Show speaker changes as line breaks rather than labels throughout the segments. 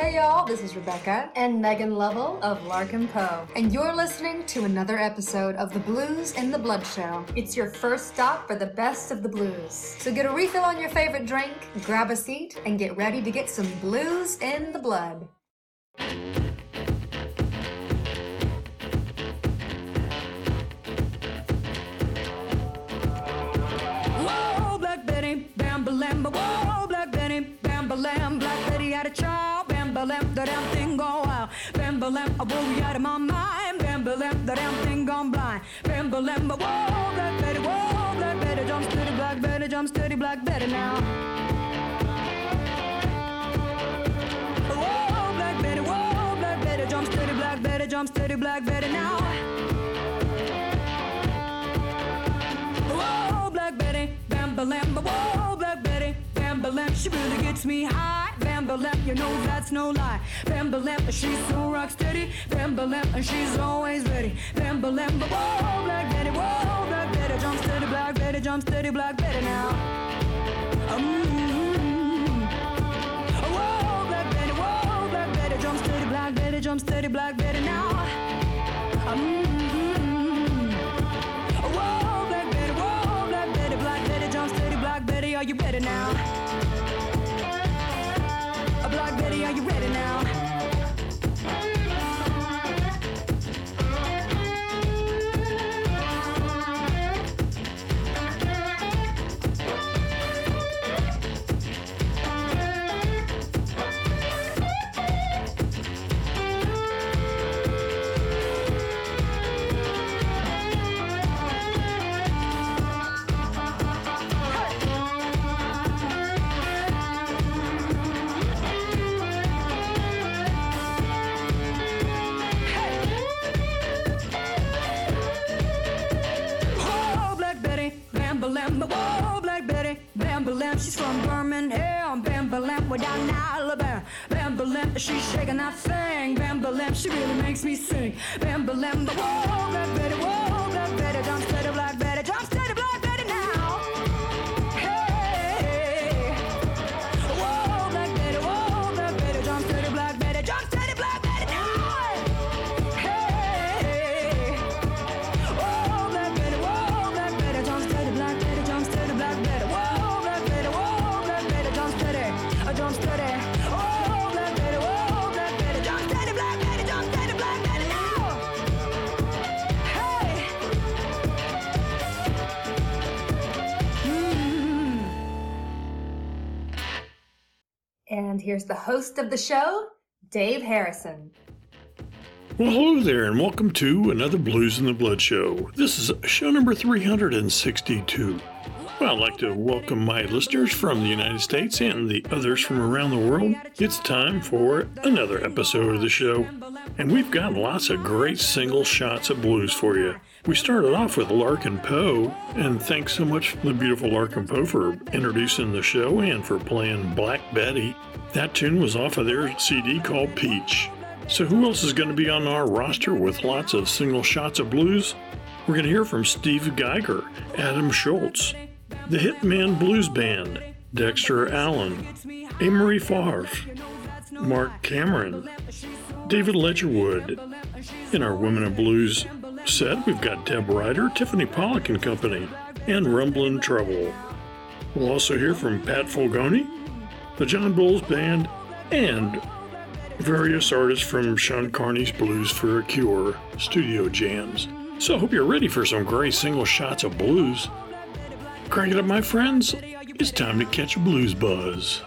Hey y'all, this is Rebecca
and Megan Lovell
of Larkin Poe, and you're listening to another episode of The Blues in the Blood Show. It's your first stop for the best of the blues. So get a refill on your favorite drink, grab a seat, and get ready to get some blues in the blood.
Whoa, Black Betty, bam, balam, whoa, Black Betty, bam, balam, Black Betty had a child, bam, the damn thing go wild, bam, balam, I blew you out of my mind, bam, balam, the damn thing gone blind, bam, balam, whoa, Black Betty, whoa, Black Betty, jump steady, Black Betty, jump steady, Black Betty now. Whoa, Black Betty, whoa, Black Betty, jump steady, Black Betty, jump steady, Black Betty now. Whoa, Black Betty, bam balam, whoa, bam balam, she really gets me high. Bambalam, you know that's no lie. Bambalam, she's so rock steady. Bambalam, and she's always ready. Bam balam, whoa, Black Betty, whoa, Black Betty, jump steady, Black Betty, jump steady, Black Betty now. Mm. Whoa, Black Betty, whoa, Black Betty, jump steady, Black Betty, jump steady, Black Betty now. Mm. Whoa, Black Betty, whoa, Black Betty, Black Betty, jump steady, Black Betty, are you ready now? Betty, are you ready now? Alabama, Bam she's shaking that thing, Bam Balam, she really makes me sing, Bam Balam, whoa, Black Betty, whoa,
And here's the host of the show, Dave Harrison.
Well, hello there, and welcome to another Blues in the Blood show. This is show number 362. Well, I'd like to welcome my listeners from the United States and the others from around the world. It's time for another episode of the show, and we've got lots of great single shots of blues for you. We started off with Larkin Poe, and thanks so much to the beautiful Larkin Poe for introducing the show and for playing Black Betty. That tune was off of their CD called Peach. So, who else is going to be on our roster with lots of single shots of blues? We're going to hear from Steve Guyger, Adam Schultz, the Hitman Blues Band, Dexter Allen, Amaury Faivre, Mark Cameron, David Ledgerwood. In our Women of Blues set, we've got Deb Ryder, Tiffany Pollack and Company, and Rumblin' Trouble. We'll also hear from Pat Fulgoni, the John Bulls Band, and various artists from Sean Carney's Blues for a Cure studio jams. So I hope you're ready for some great single shots of blues. Crank it up, my friends. It's time to catch a blues buzz.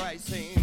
But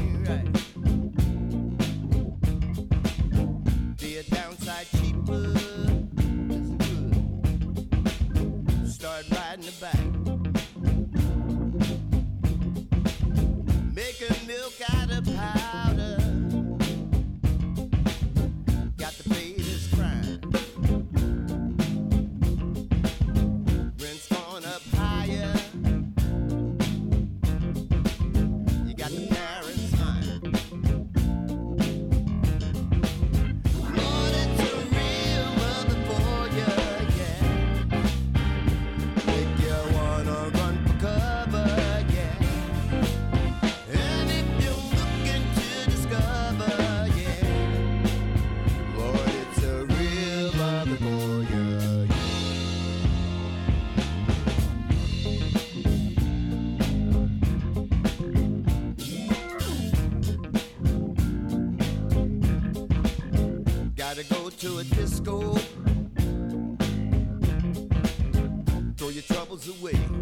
Troubles away.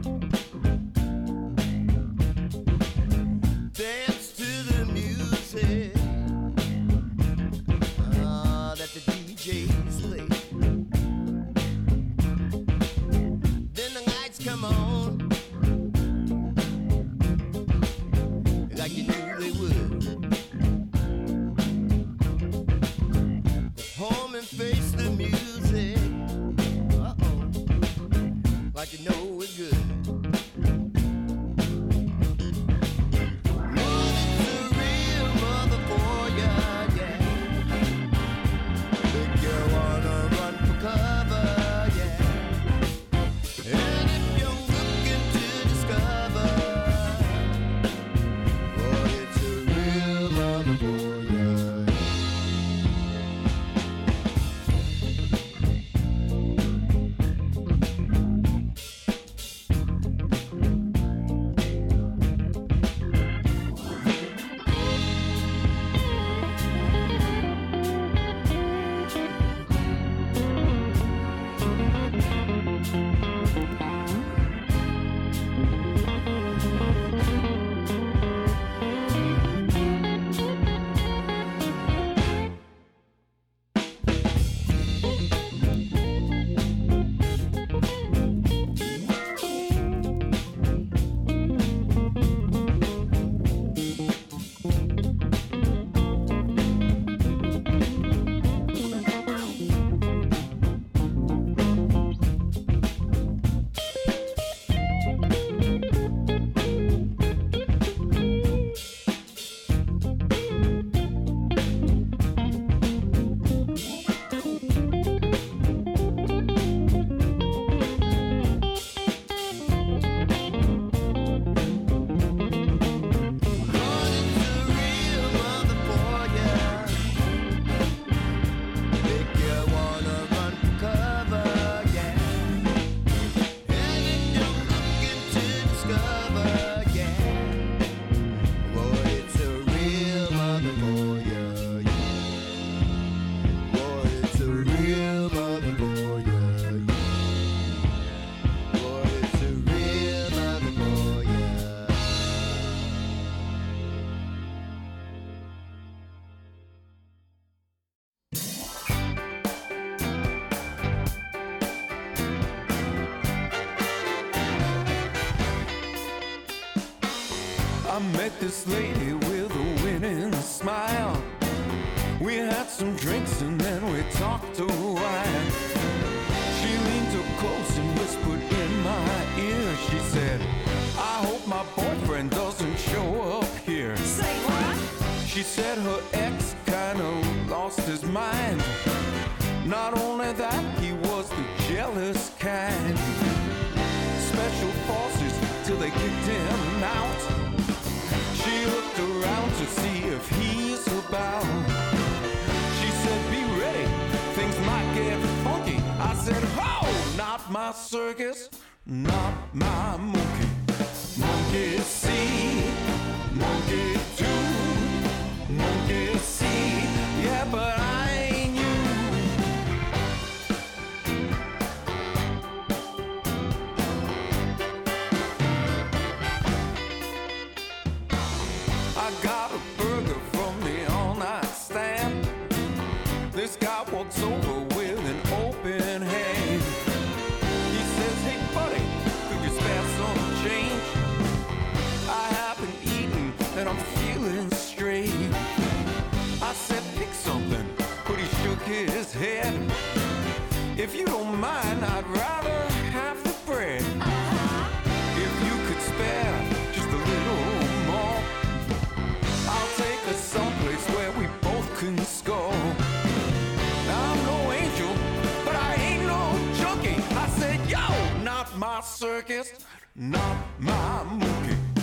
I met this lady with a winning smile. We had some drinks and then we talked a while. She leaned too close and whispered in my ear. She said, I hope my boyfriend doesn't show up here.
Say what?
She said her ex kinda lost his mind. Not only that, he was the jealous kind. Special forces till they kicked him out. To see if he's about. She said, Be ready, things might get funky. I said, Ho, not my circus, not my monkey. Monkey see, monkey do, walks over with an open hand. He says, Hey, buddy, could you spare some change? I haven't eaten and I'm feeling strange. I said, Pick something, but he shook his head. If you don't mind, I'd rather circus, not my monkey.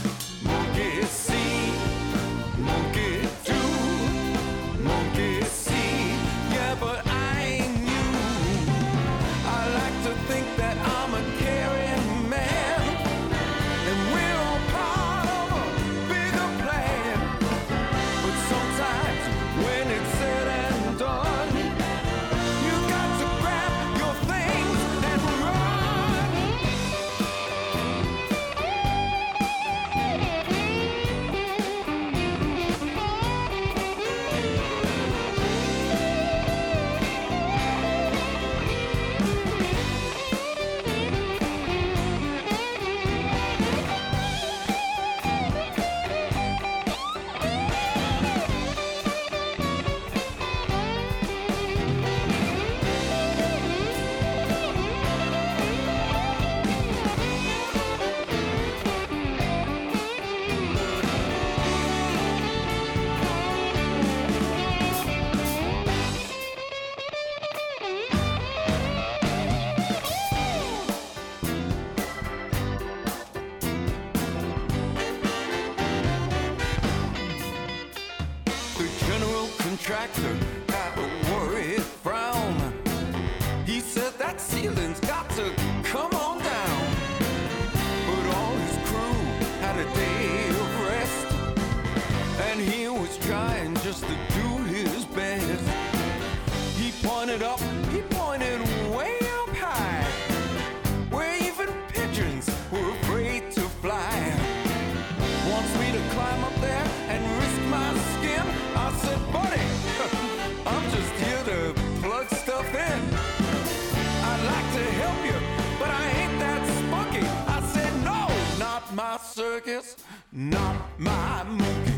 Circus, not my monkey.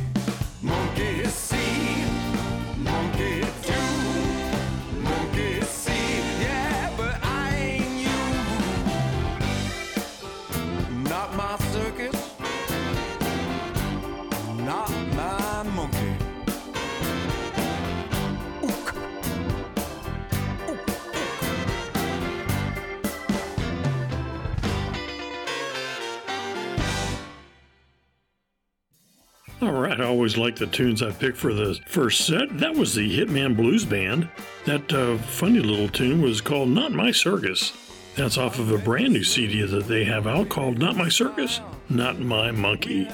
Monkey see,
All right, I always like the tunes I pick for the first set. That was the Hitman Blues Band. That uh, funny little tune was called Not My Circus. That's off of a brand new CD that they have out called Not My Circus, Not My Monkey.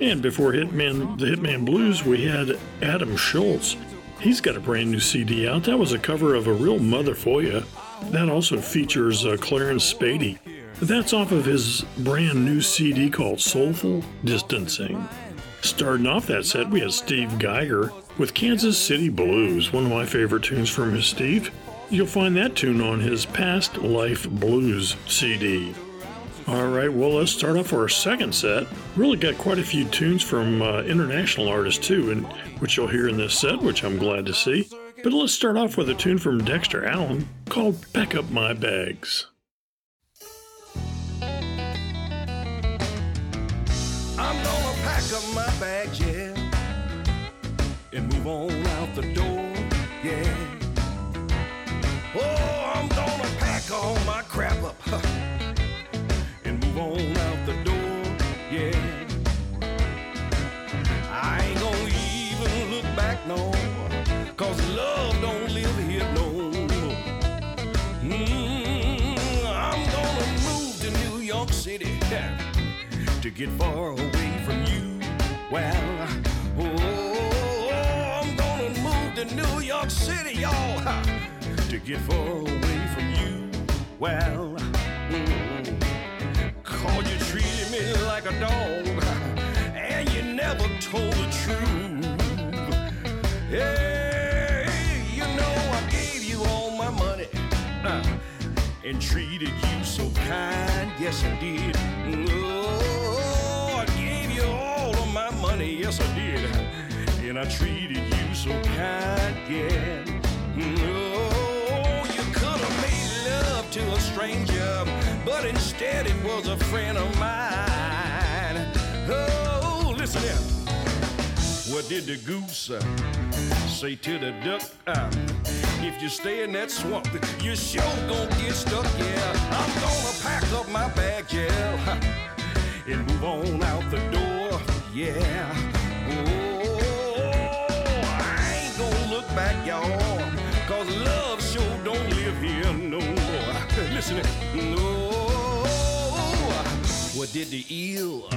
And before Hitman, the Hitman Blues, we had Adam Schultz. He's got a brand new CD out. That was a cover of a real Mother for ya. That also features uh, Clarence Spady. That's off of his brand new CD called Soulful Distancing. Starting off that set, we had Steve Guyger with Kansas City Blues, one of my favorite tunes from his Steve. You'll find that tune on his Past Life Blues CD. All right, well, let's start off our second set. Really got quite a few tunes from uh, international artists too, and which you'll hear in this set, which I'm glad to see. But let's start off with a tune from Dexter Allen called "Pack Up My Bags."
Bags, yeah, and move on out the door, yeah. Oh, I'm gonna pack all my crap up and move on out the door, yeah. I ain't gonna even look back no, cause love don't live here no more. Mm, I'm gonna move to New York City. to get far away from you. Well, oh, I'm gonna move to New York City, y'all, to get far away from you. Well, mm, cause you treated me like a dog, and you never told the truth. Hey, you know I gave you all my money. and treated you so kind. Yes, I did. Oh, money. Yes, I did. And I treated you so kind. Yeah. Oh, you could have made love to a stranger, but instead it was a friend of mine. Oh, listen here. What did the goose uh, say to the duck? Uh, if you stay in that swamp, you sure gonna get stuck, yeah. I'm gonna pack up my bag, yeah, and move on out the door, yeah. Oh, I ain't gonna look back, y'all, cause love sure don't live here no more. Listen, no. What did the eel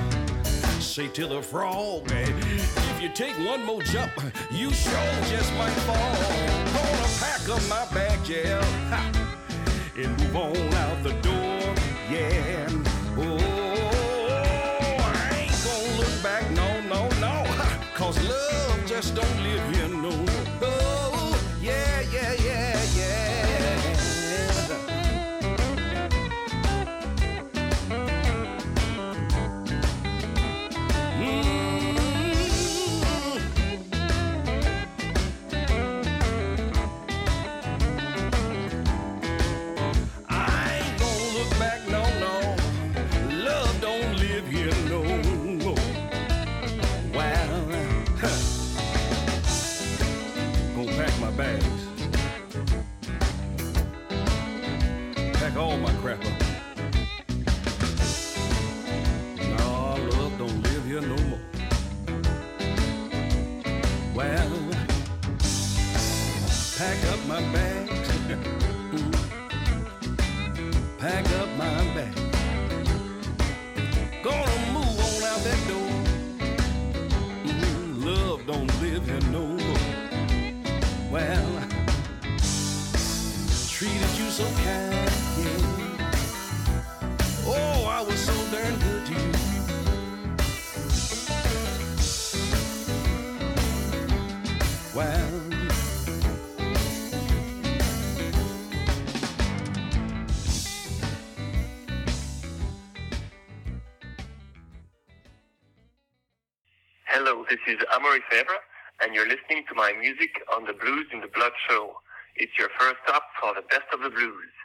say to the frog? If you take one more jump, you sure just might fall. Gonna pack up my bag, yeah, ha, and move on out the door, yeah. Just don't live here
is Amaury Faivre, and you're listening to my music on the Blues in the Blood show. It's your first stop for the best of the blues.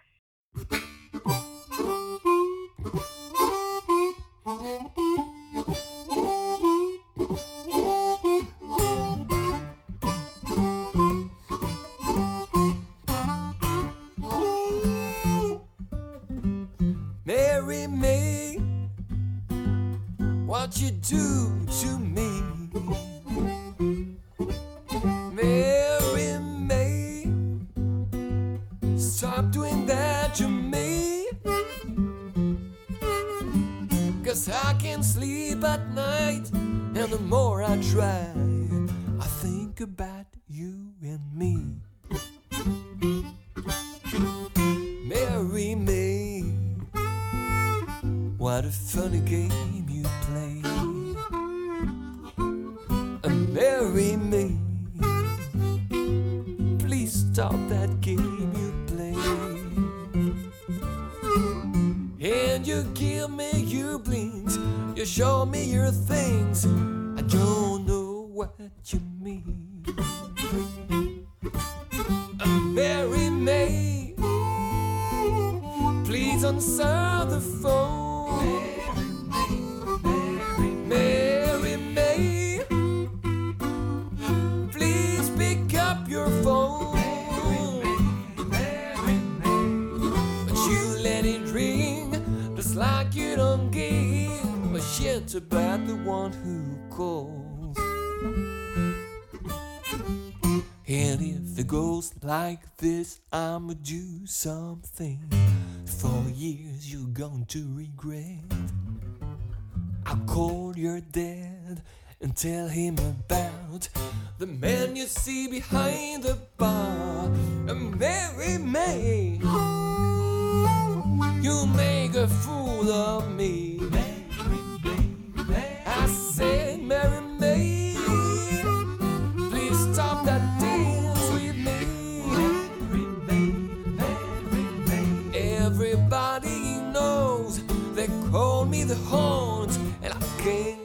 Stop doing that to me. Cause I can't sleep at night, and the more I try, like this, I'ma do something. For years you're going to regret. I'll call your dad and tell him about the man you see behind the bar. Mary Mae, you make a fool of me. Mary, Mary, Mary. I said, Mary Everybody knows they call me the horns, and I can't.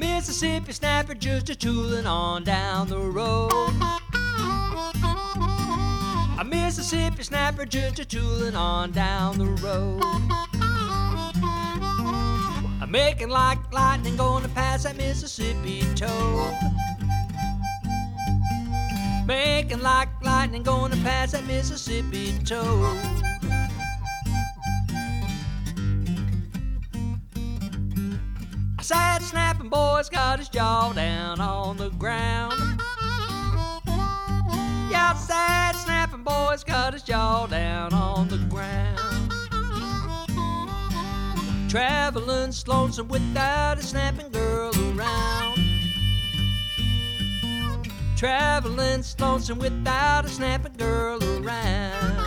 Mississippi snapper just a tooling on down the road. A Mississippi snapper just a tooling on down the road. I'm making like lightning to pass that Mississippi toad. Making like lightning to pass that Mississippi toad. Sad snapping boy's got his jaw down on the ground. Yeah, sad snapping boy's got his jaw down on the ground. Traveling lonesome without a snapping girl around. Traveling lonesome without a snapping girl around.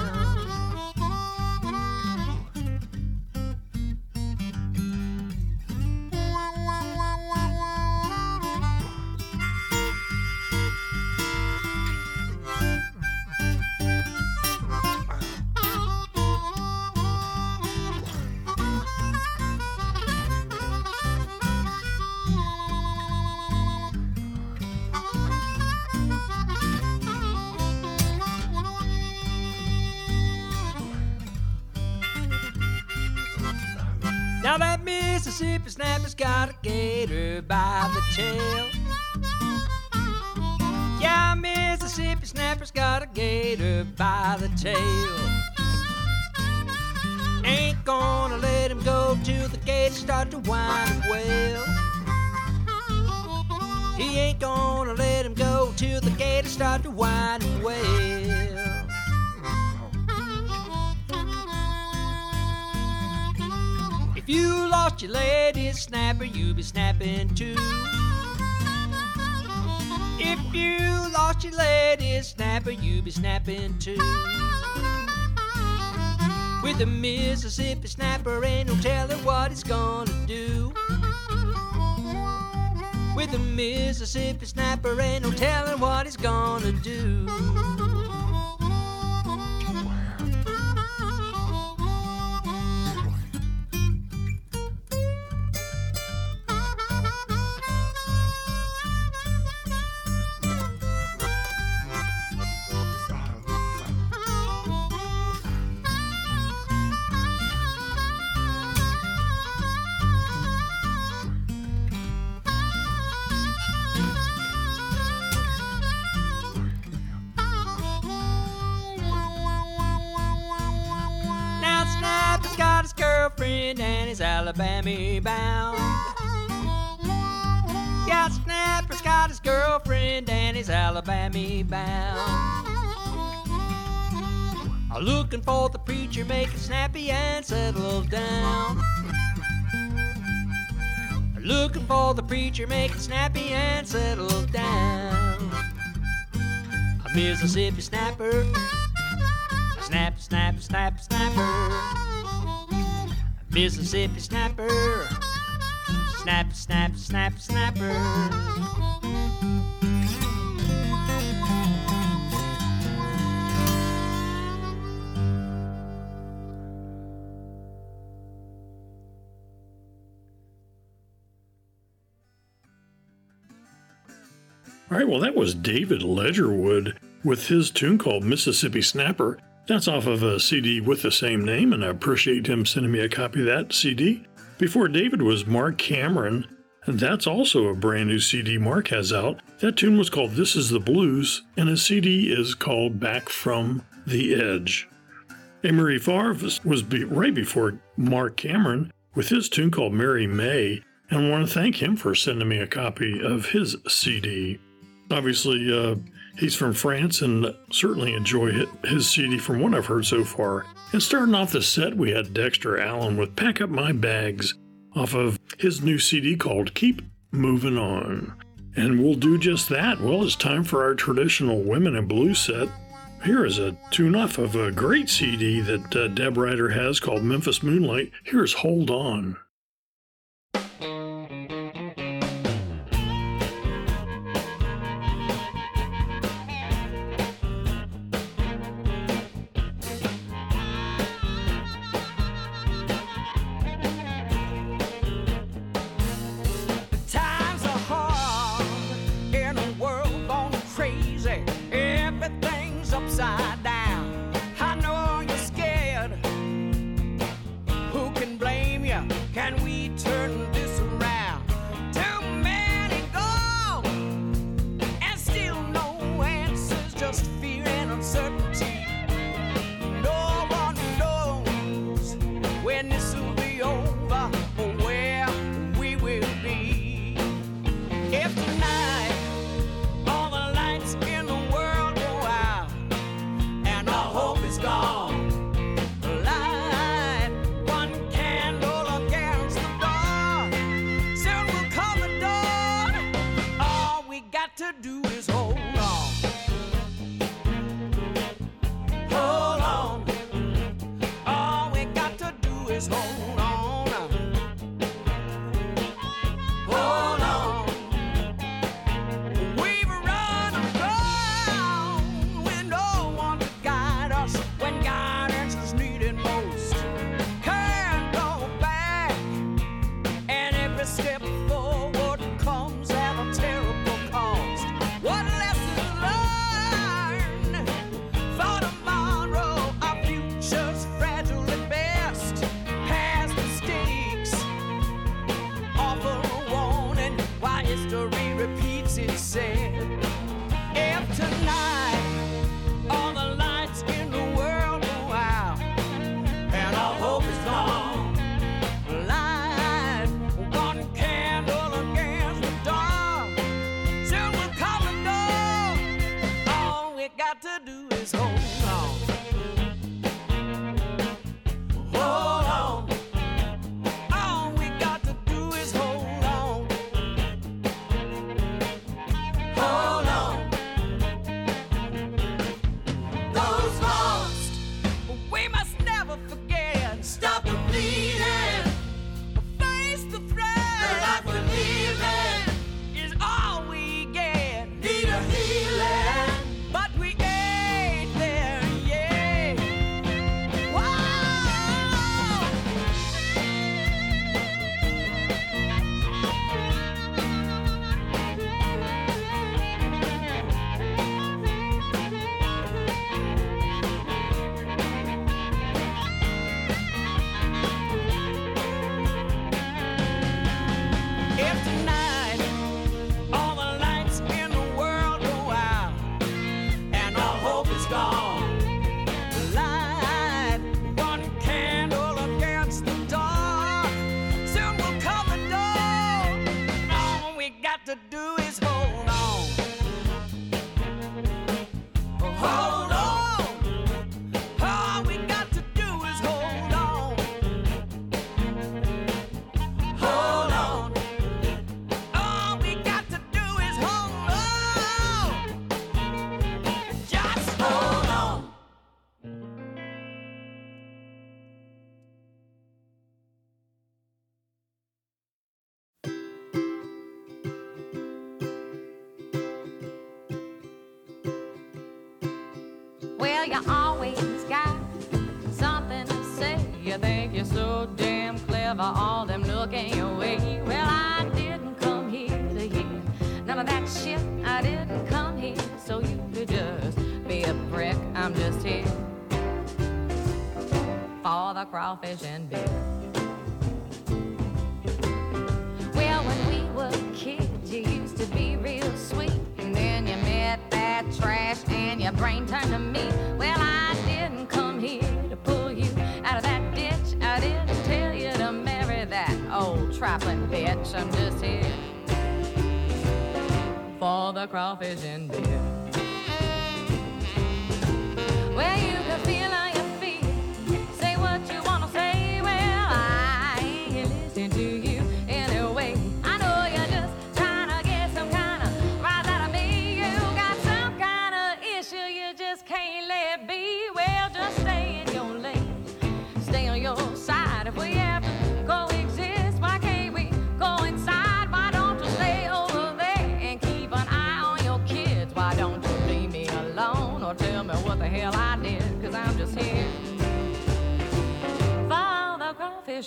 Snapper's got a gator by the tail. Yeah, Mississippi snapper's got a gator by the tail. Ain't gonna let him go till the gator start to whine and wail. He ain't gonna let him go till the gator start to whine and wail. You lost your lady snapper, you be snapping too. If you lost your lady snapper, you be snapping too. With a Mississippi snapper, ain't no telling what he's gonna do. With a Mississippi snapper, ain't no telling what he's gonna do. Bound. Yeah, Snapper's got his girlfriend and he's Alabama bound. I'm looking for the preacher, make it snappy and settle down. Looking for the preacher, make it snappy and settle down. A Mississippi snapper. Snap, snap, snap, snapper.
Mississippi snapper. Snap, snap, snap, snapper.
All right, well, that was David Ledgerwood with his tune called Mississippi Snapper. That's off of a CD with the same name, and I appreciate him sending me a copy of that CD. Before David was Mark Cameron, that's also a brand new CD Mark has out. That tune was called This Is the Blues, and his CD is called Back from the Edge. Amaury Faivre was be, right before Mark Cameron with his tune called Mary Mae, and I want to thank him for sending me a copy of his CD. Obviously, uh, he's from France and certainly enjoy his CD from what I've heard so far. And starting off the set, we had Dexter Allen with Pack Up My Bags off of his new CD called Keep Moving On. And we'll do just that. Well, it's time for our traditional Women in Blue set. Here is a tune off of a great CD that uh, Deb Ryder has called Memphis Moonlight. Here's Hold On.
got to do is hold on.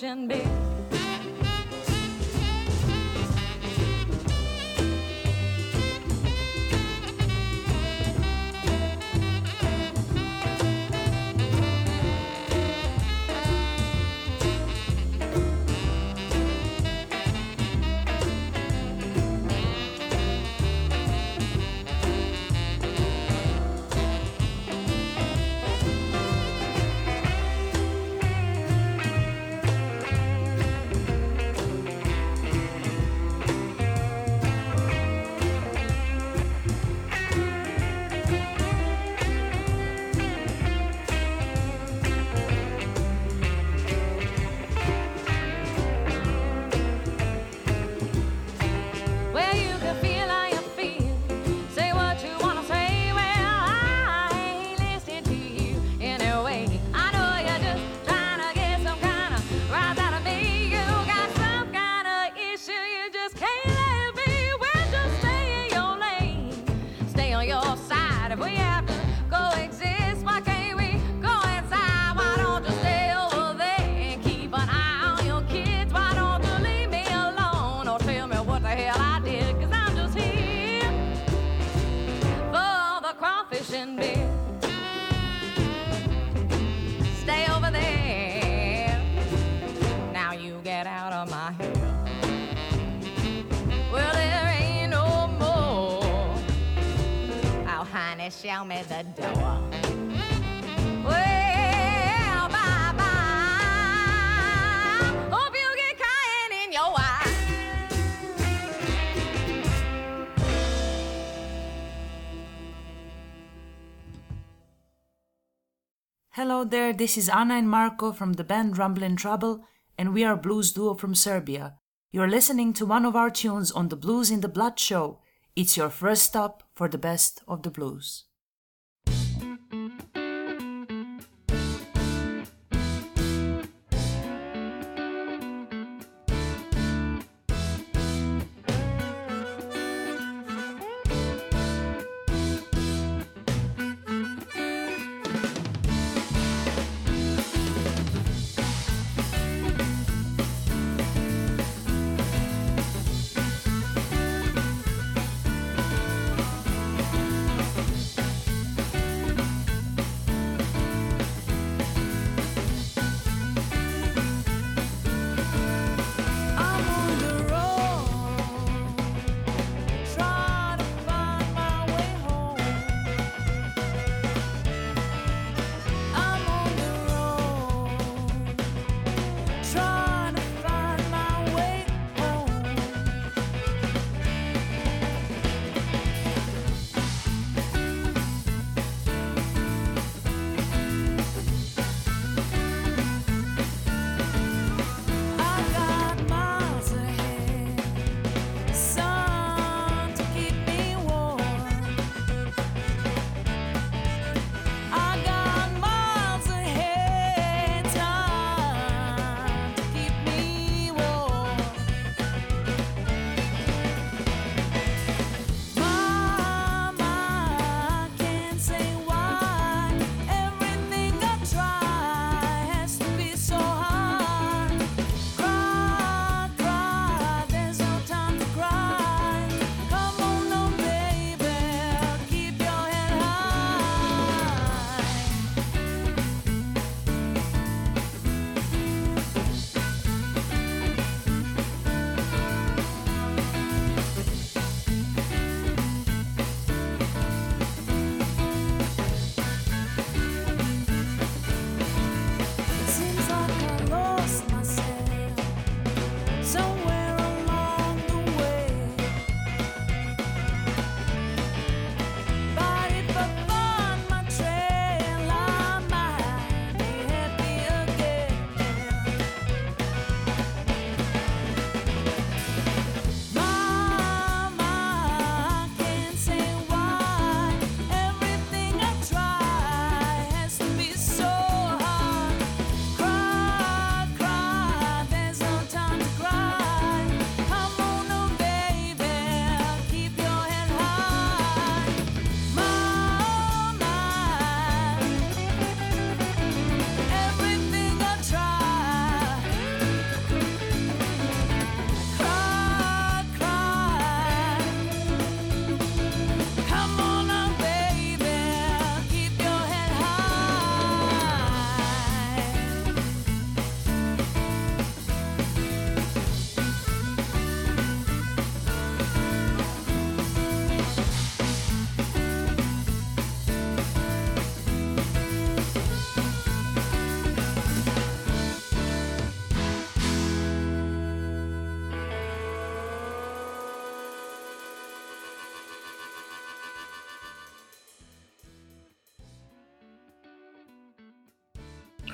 And
be. me the door.
Hello there, this is Anna and Marco from the band Rumblin' Trouble, and we are blues duo from Serbia. You're listening to one of our tunes on the Blues in the Blood show. It's your first stop for the best of the blues.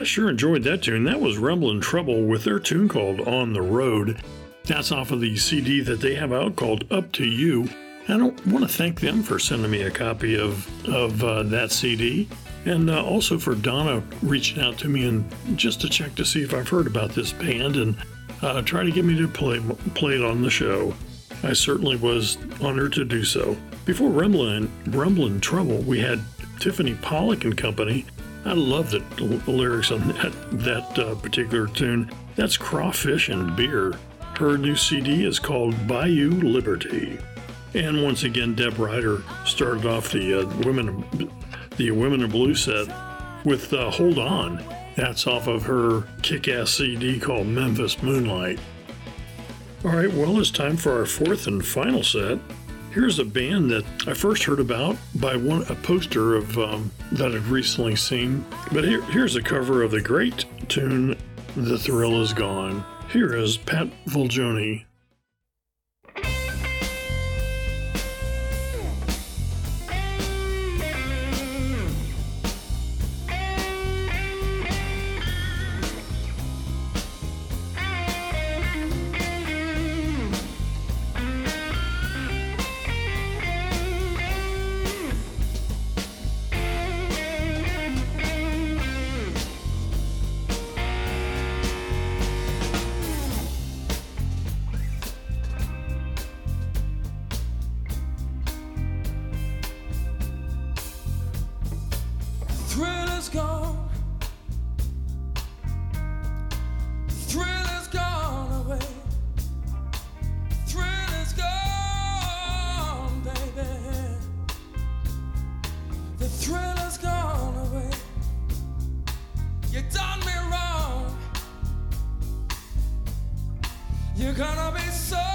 I sure enjoyed that tune. That was Rumble Trouble with their tune called On the Road. That's off of the CD that they have out called Up to You. I don't want to thank them for sending me a copy of of uh, that CD, and uh, also for Donna reaching out to me and just to check to see if I've heard about this band and uh, try to get me to play play it on the show. I certainly was honored to do so. Before Rumblin' Rumblin' Trouble, we had Tiffany Pollack and Company. I love the, lyrics on that that uh, particular tune. That's Crawfish and Beer. Her new CD is called Bayou Liberty. And once again, Deb Ryder started off the uh, women the Women of Blue set with uh, Hold On. That's off of her kick-ass CD called Memphis Moonlight. All right, well, it's time for our fourth and final set. Here's a band that I first heard about by one a poster of um, that I've recently seen. But here, here's a cover of the great tune "The Thrill Is Gone." Here is Pat
Fulgoni. You're gonna be sorry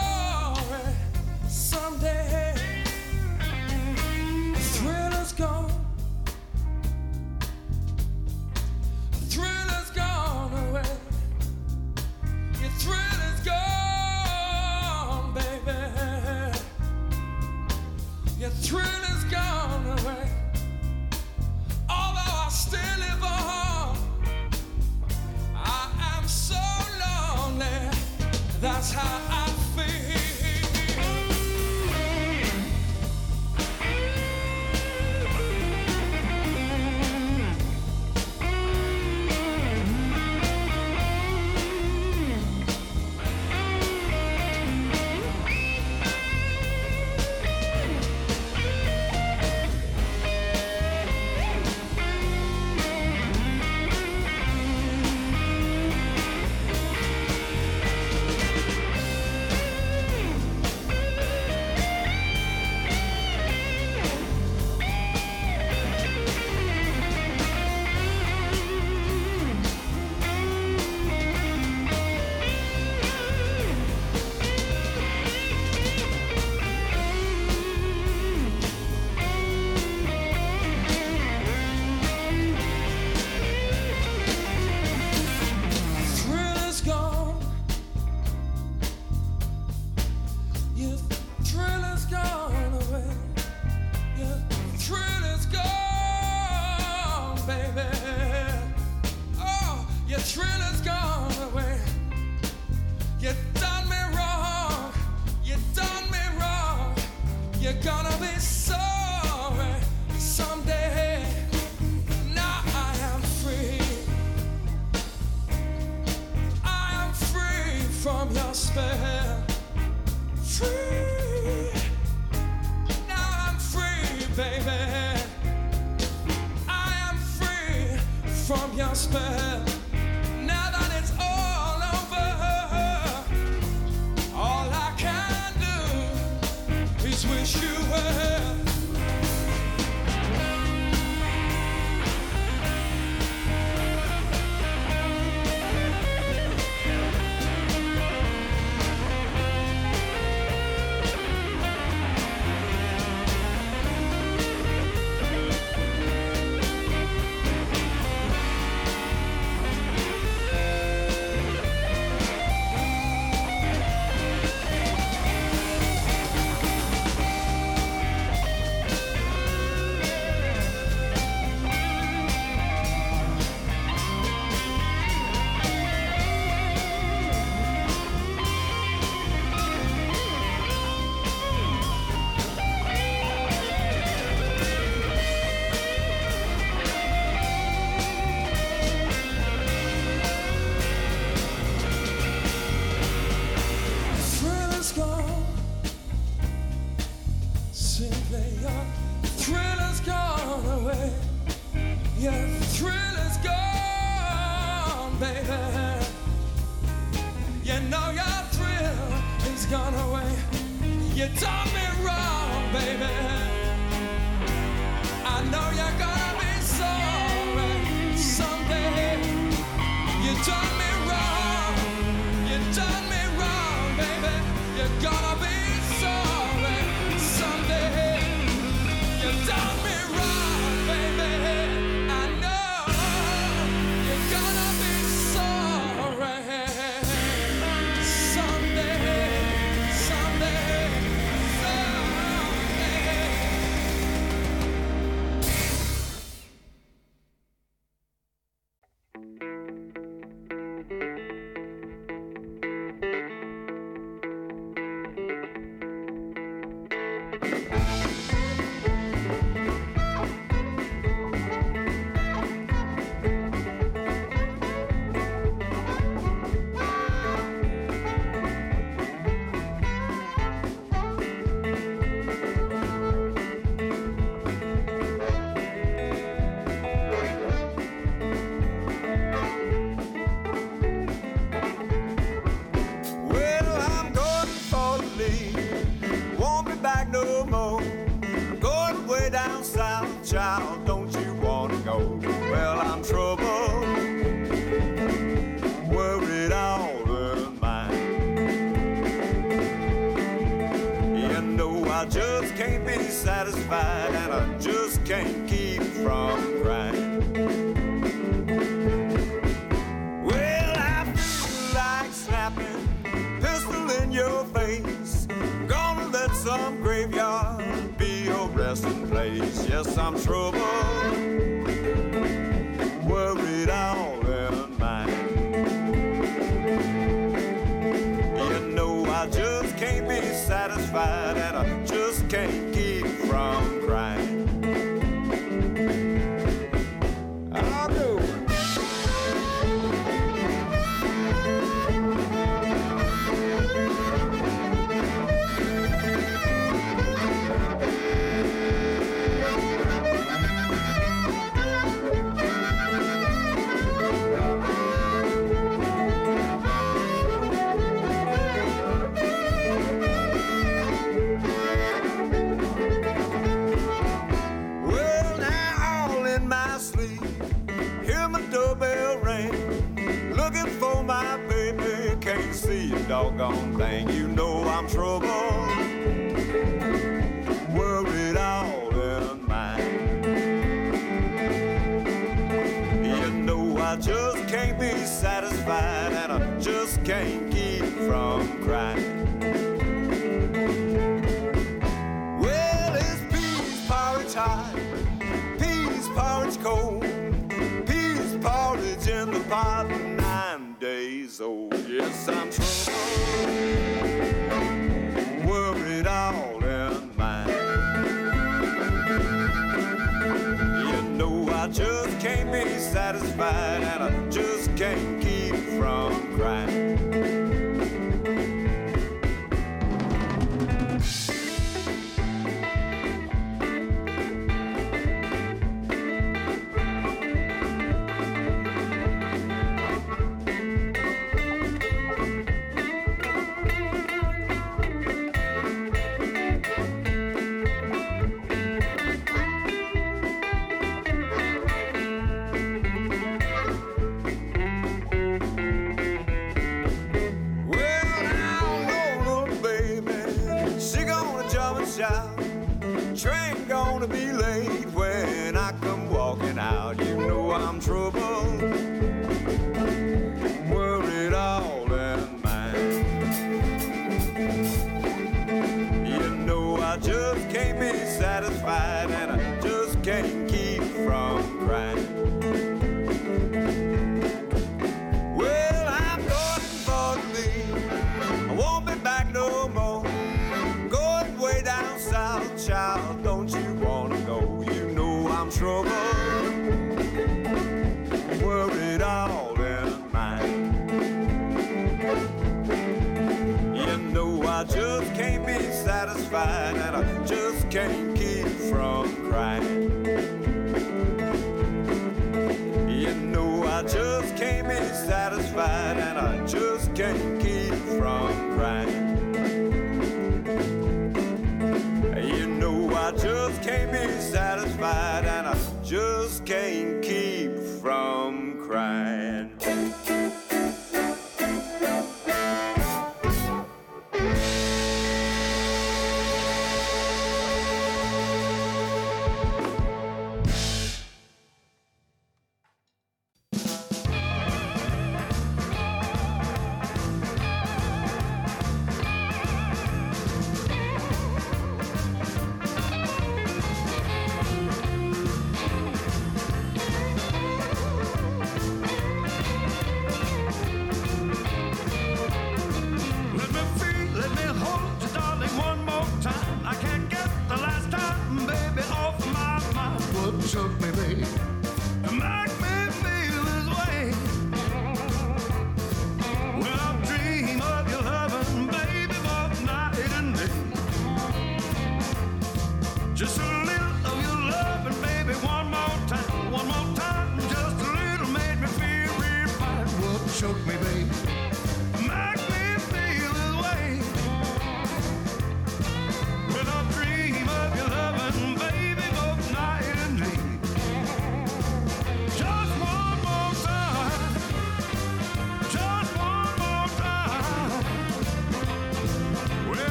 Gonna be
late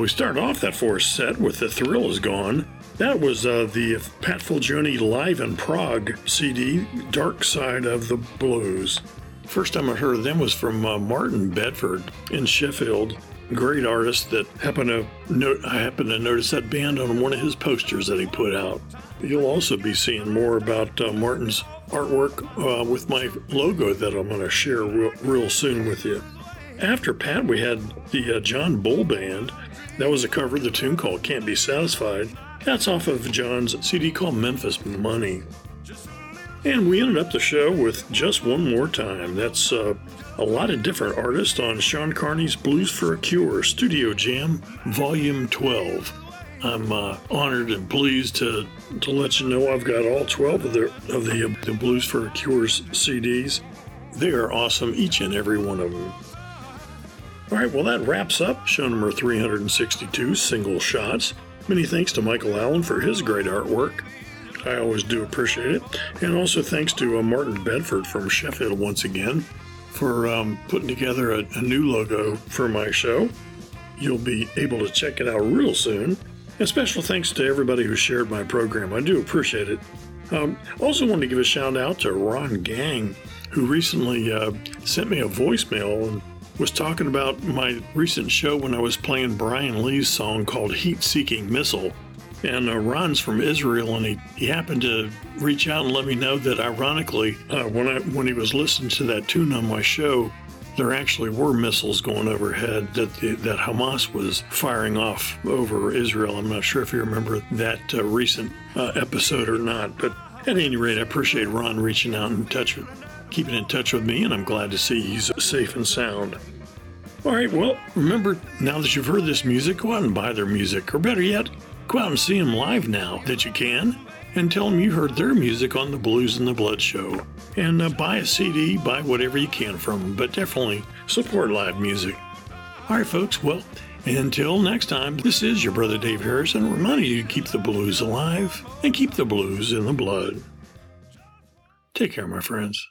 we started off that fourth set with The Thrill Is Gone. That was uh, the Pat Fulgoni Live in Prague CD, Dark Side of the Blues. First time I heard of them was from uh, Martin Bedford in Sheffield. Great artist that happened to no- I happened to notice that band on one of his posters that he put out. You'll also be seeing more about uh, Martin's artwork uh, with my logo that I'm going to share real, real soon with you. After Pat, we had the uh, John Bull Band. That was a cover of the tune called Can't Be Satisfied. That's off of John's CD called Memphis Money. And we ended up the show with Just One More Time. That's uh, a lot of different artists on Sean Carney's Blues for a Cure Studio Jam Volume 12. I'm uh, honored and pleased to, to let you know I've got all 12 of the, of the, the Blues for a Cure's CDs. They are awesome, each and every one of them. All right, well, that wraps up show number 362, Single Shots. Many thanks to Michael Allen for his great artwork. I always do appreciate it. And also thanks to uh, Martin Bedford from Sheffield once again for um, putting together a, a new logo for my show. You'll be able to check it out real soon. And special thanks to everybody who shared my program. I do appreciate it. Um, also, wanted to give a shout out to Ron Gang, who recently uh, sent me a voicemail and was talking about my recent show when I was playing Brian Lee's song called Heat Seeking Missile. And uh, Ron's from Israel, and he, he happened to reach out and let me know that, ironically, uh, when I when he was listening to that tune on my show, there actually were missiles going overhead that the, that Hamas was firing off over Israel. I'm not sure if you remember that uh, recent uh, episode or not, but at any rate, I appreciate Ron reaching out and touch with, keeping in touch with me, and I'm glad to see he's safe and sound. All right, well, remember now that you've heard this music, go out and buy their music, or better yet, go out and see them live now that you can, and tell them you heard their music on the Blues and the Blood show. And uh, buy a CD, buy whatever you can from them, but definitely support live music. All right, folks, well, until next time, this is your brother Dave Harrison reminding you to keep the blues alive and keep the blues in the blood. Take care, my friends.